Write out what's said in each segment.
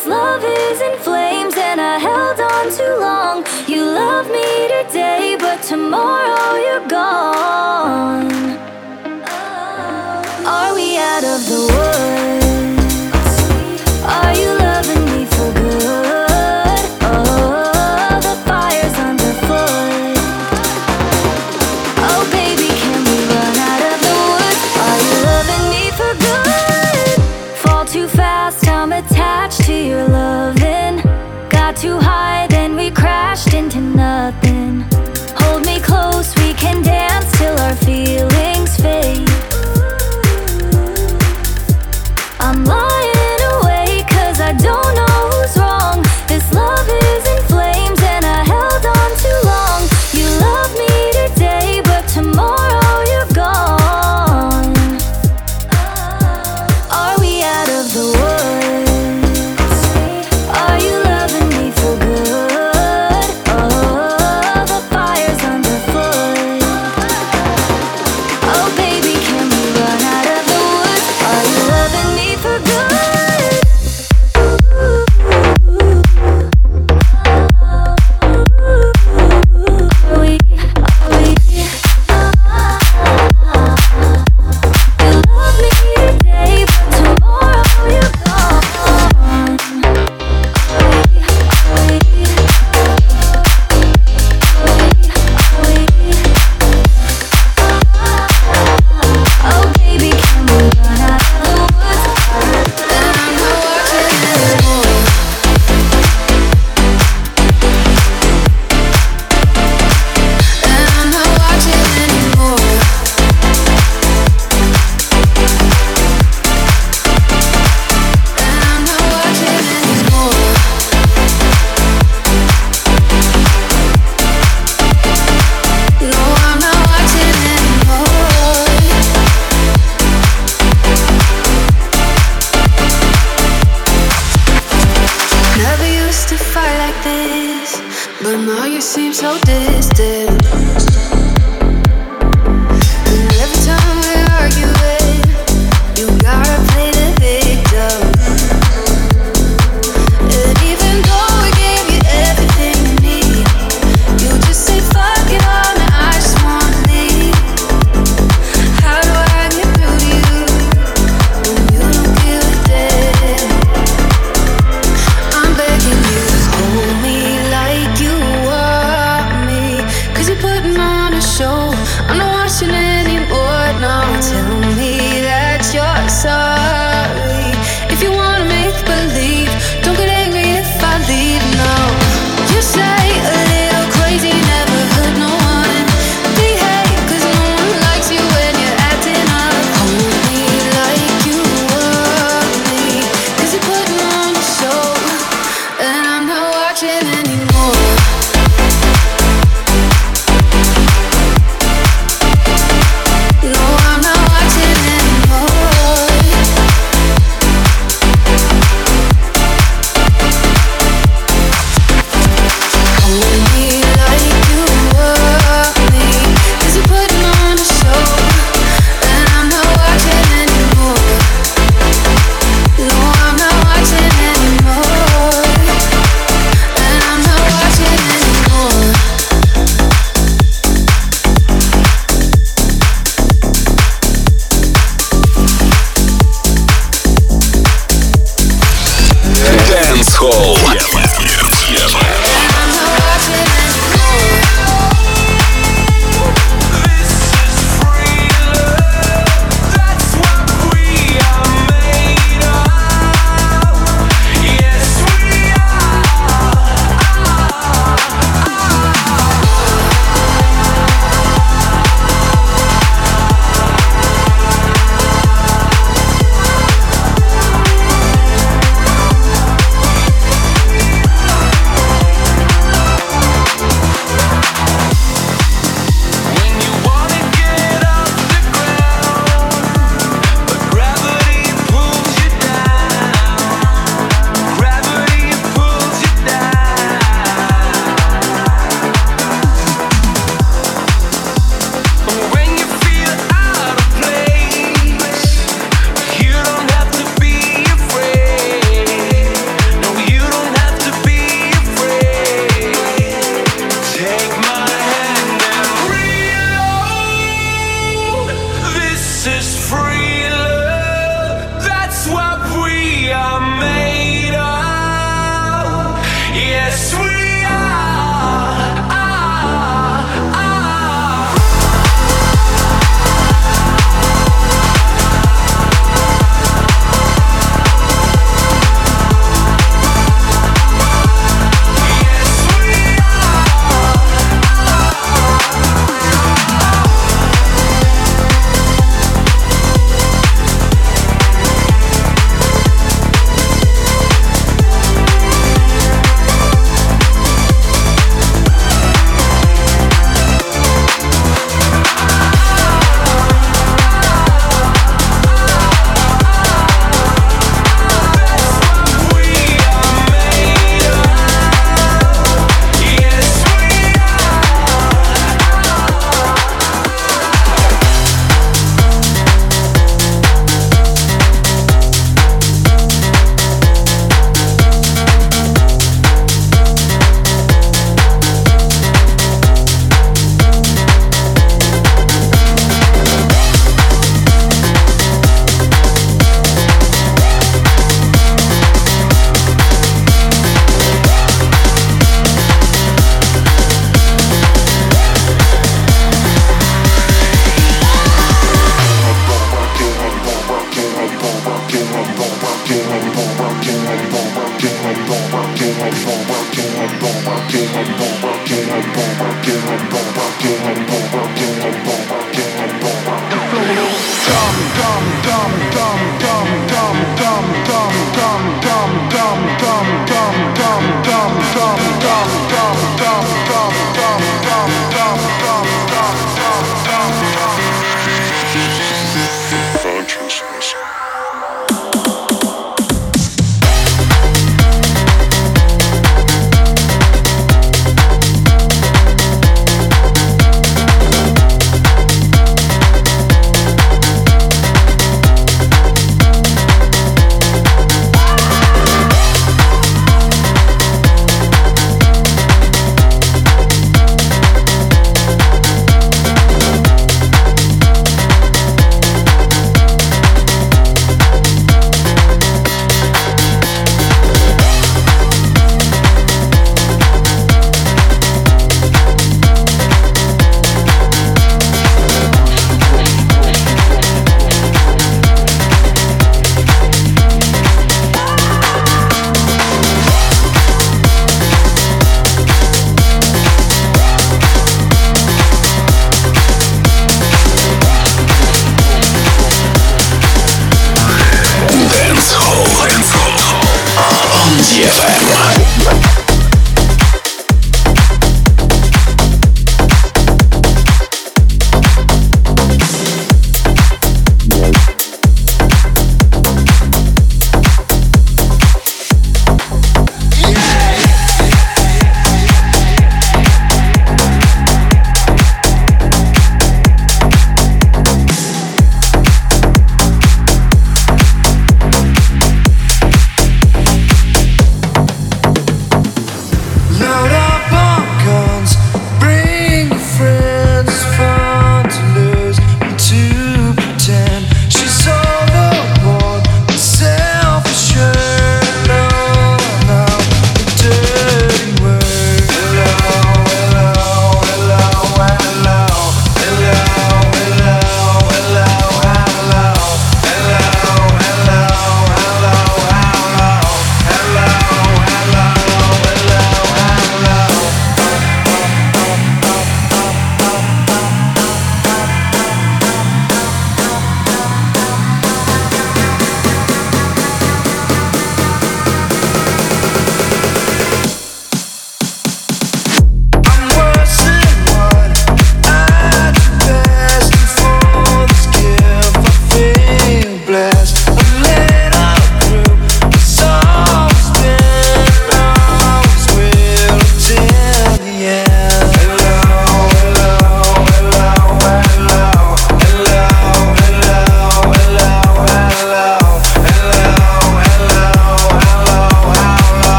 This love is in flames and I held on too long. You love me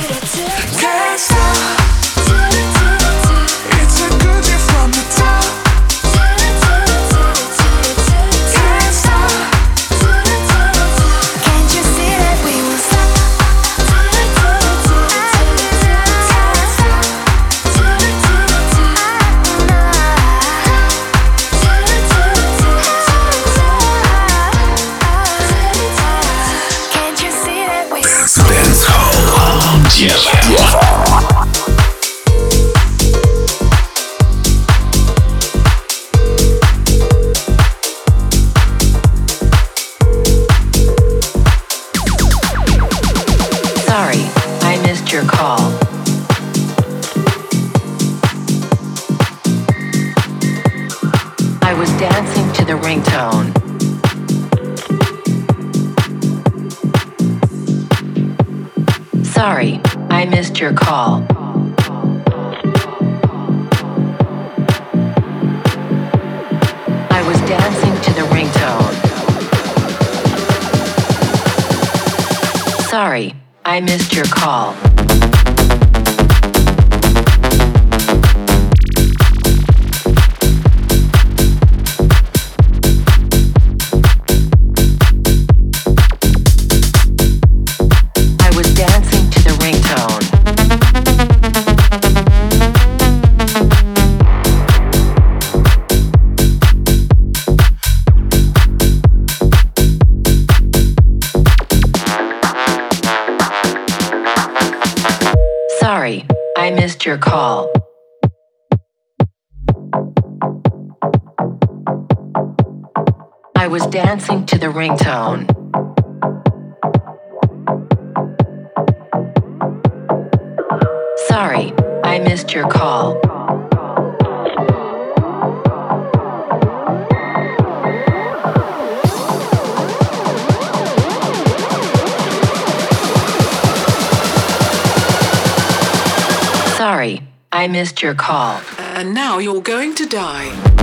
Negative I was dancing to the ringtone. Sorry, I missed your call. Sorry, I missed your call. And now you're going to die.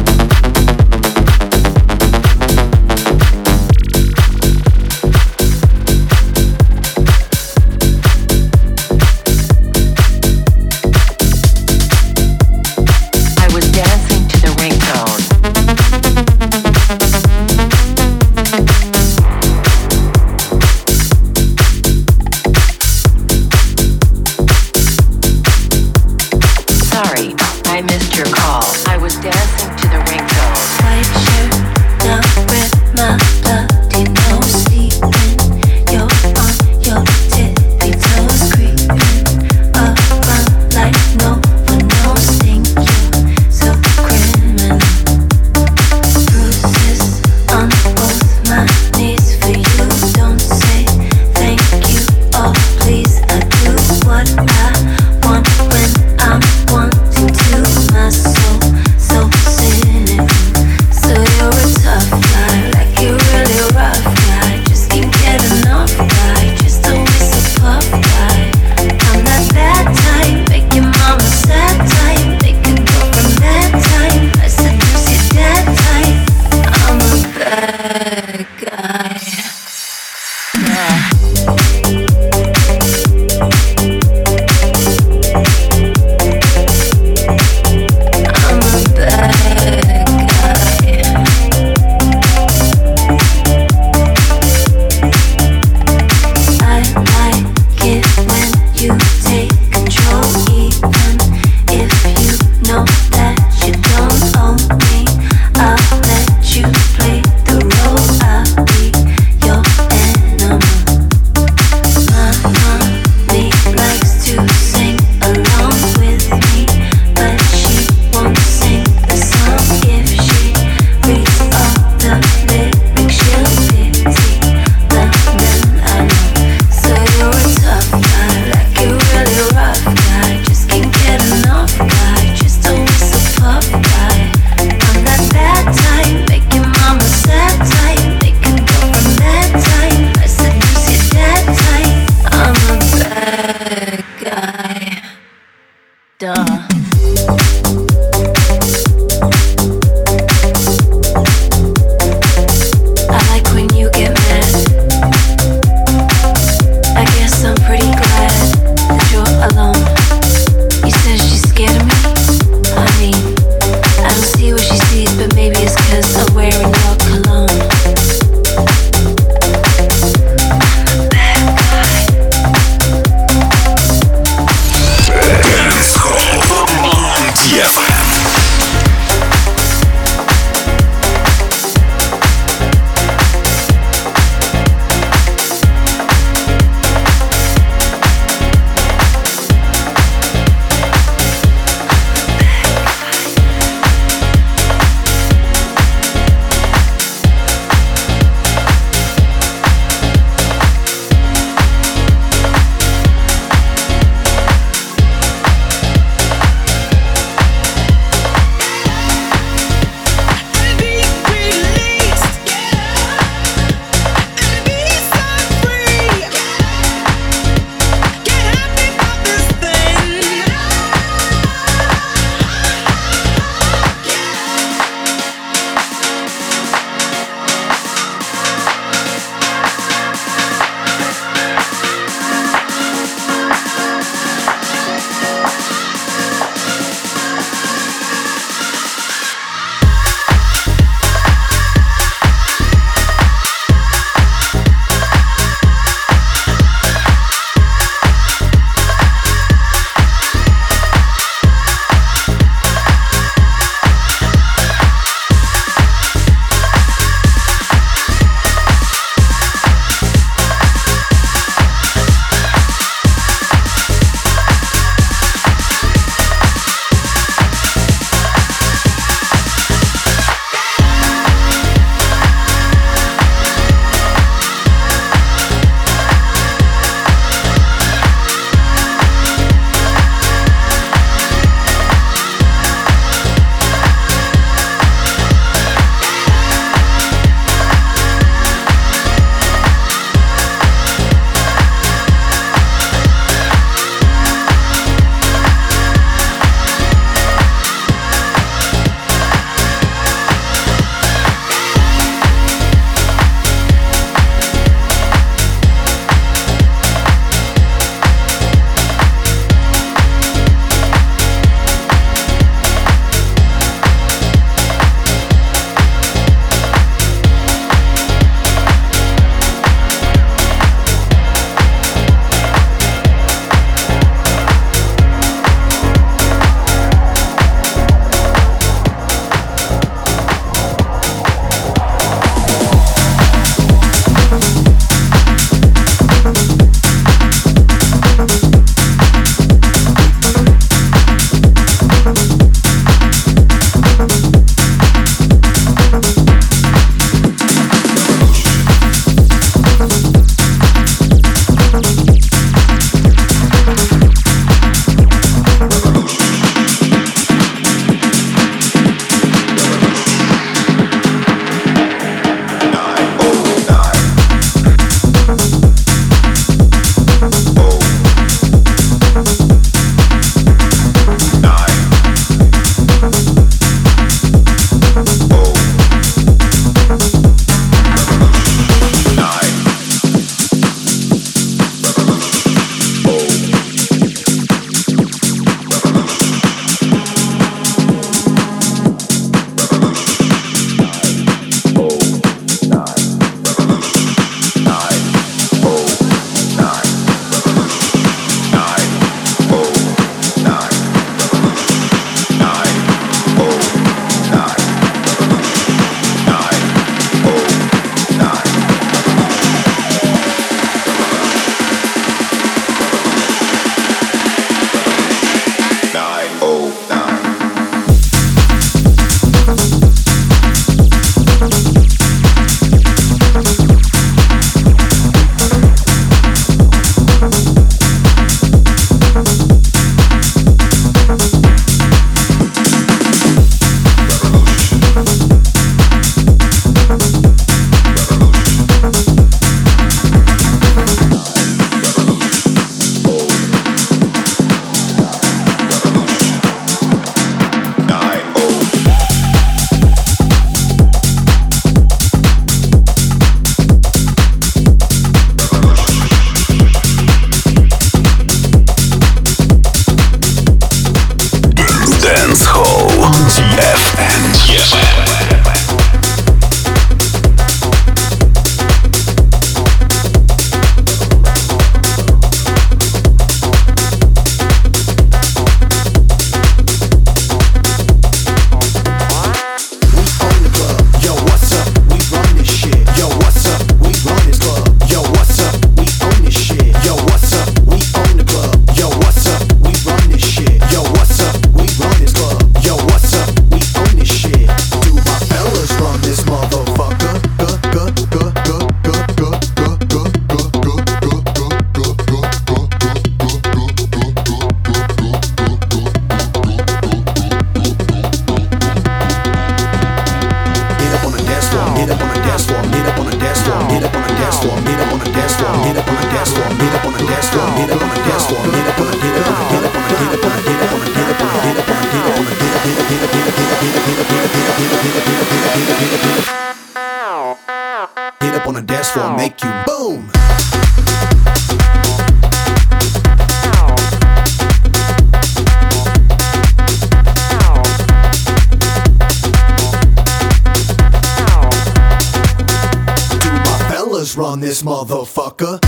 run this motherfucker.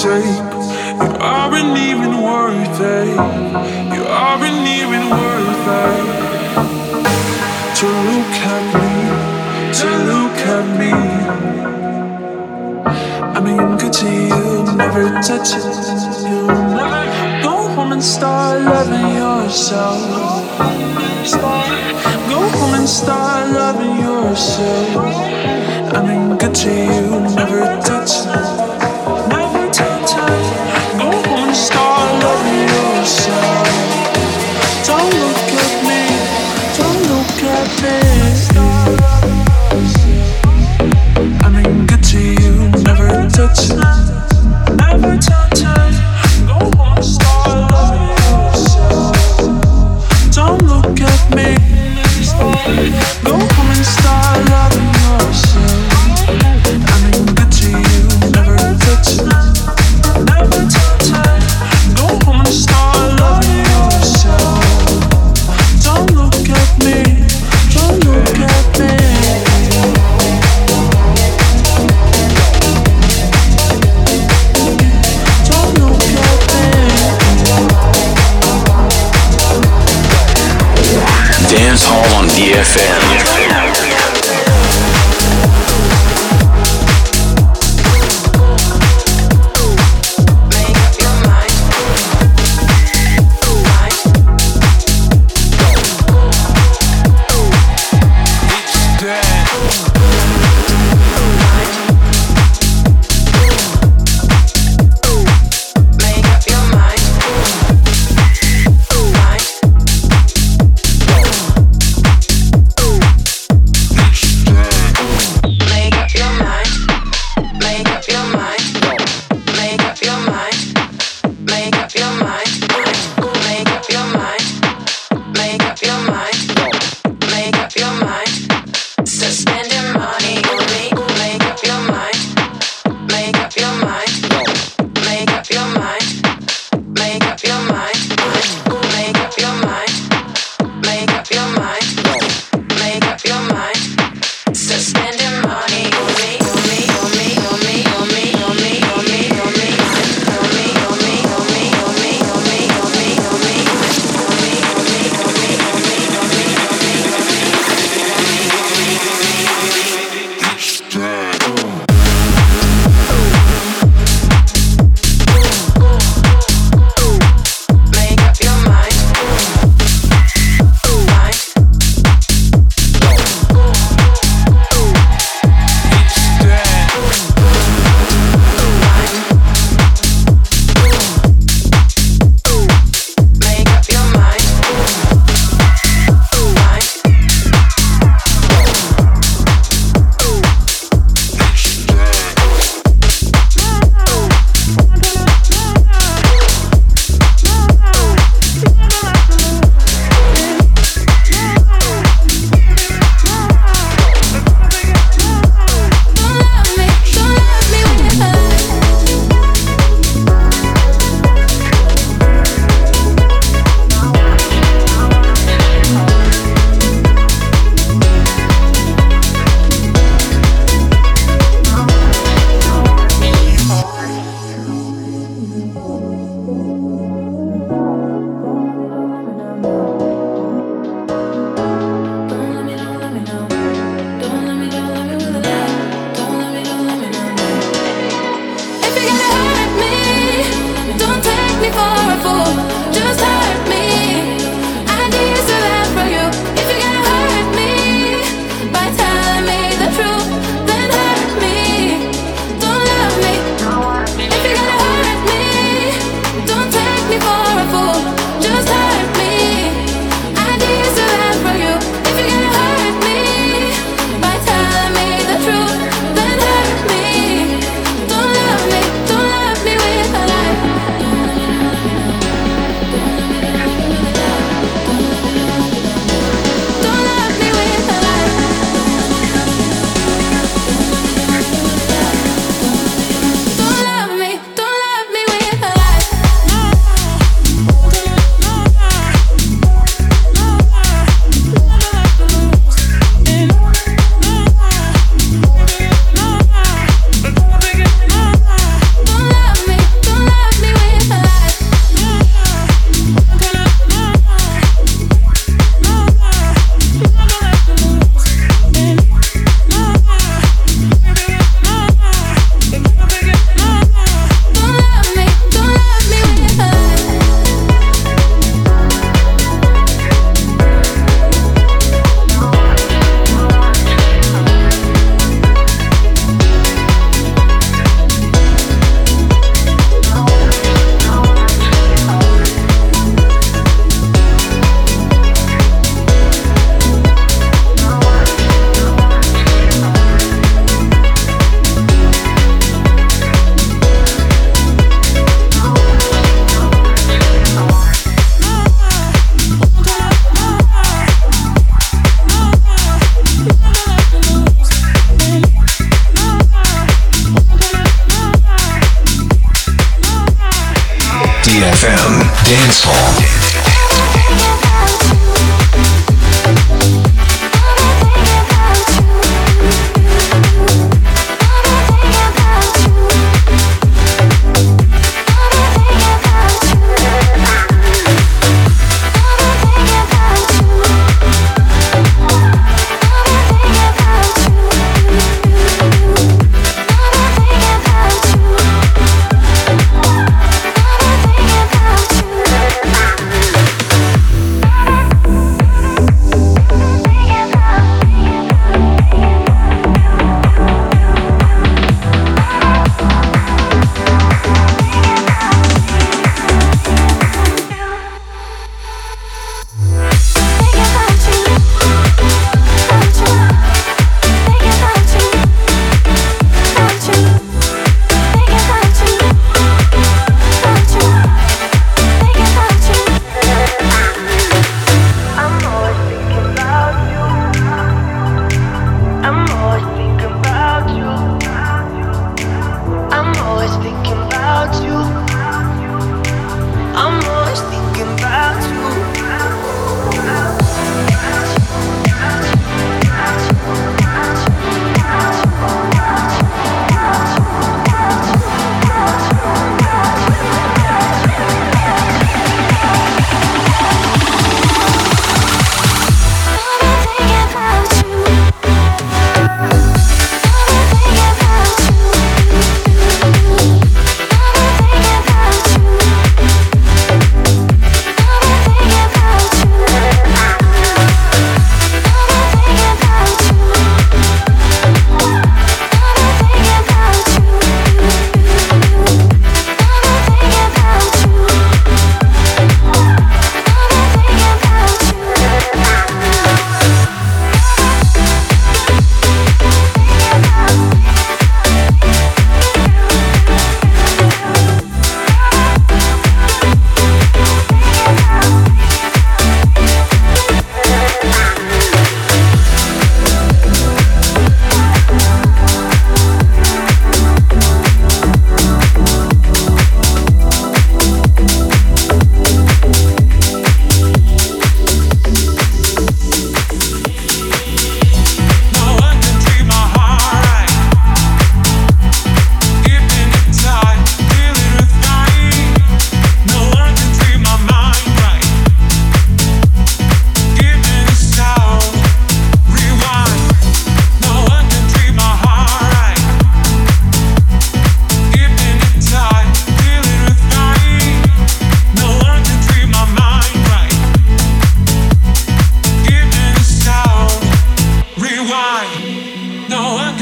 tape. You aren't even worth it. You aren't even worth it. To look at me, to look at me. I'm mean, good to you, never touching you. Go home and start loving yourself. Go home and start loving yourself. I'm mean, good to you, never touch it. change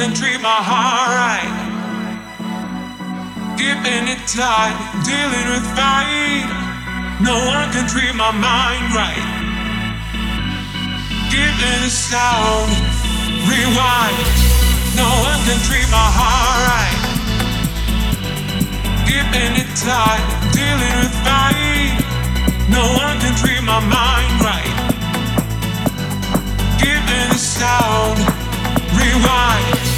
and treat my heart right. Keeping it tight, dealing with fight. No one can treat my mind right. Giving the sound, rewind. No one can treat my heart right. Keeping it tight, dealing with fight. No one can treat my mind right. Giving the sound rewind.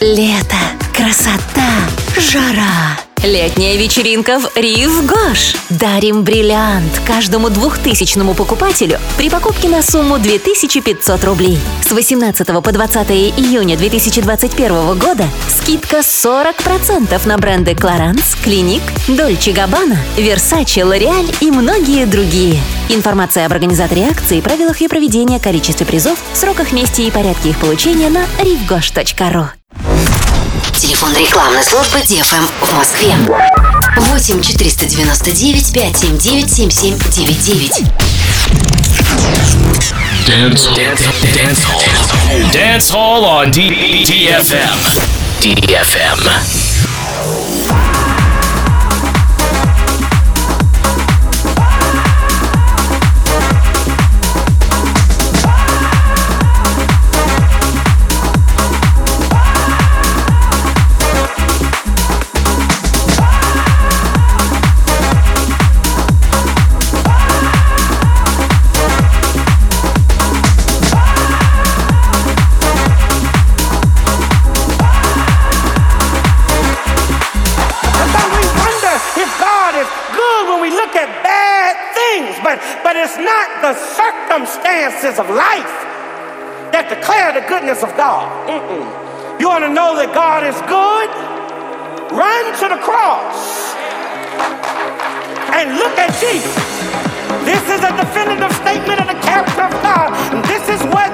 Лето, красота, жара. Летняя вечеринка в Рив Гош. Дарим бриллиант каждому двухтысячному покупателю при покупке на сумму 2500 рублей. С 18 по 20 июня 2021 года скидка 40% на бренды Clarins, Clinique, Dolce Gabbana, Versace, L'Oreal и многие другие. Информация об организаторе акции, правилах ее проведения, количестве призов, сроках, месте и порядке их получения на rivgosh.ru. Телефон рекламной службы DFM в Москве. 8 499 579 7799. Dance, dance, dance hall. Dance hall on D- DFM. DFM. Goodness of God. Mm-mm. You want to know that God is good? Run to the cross and look at Jesus. This is a definitive statement of the character of God. This is what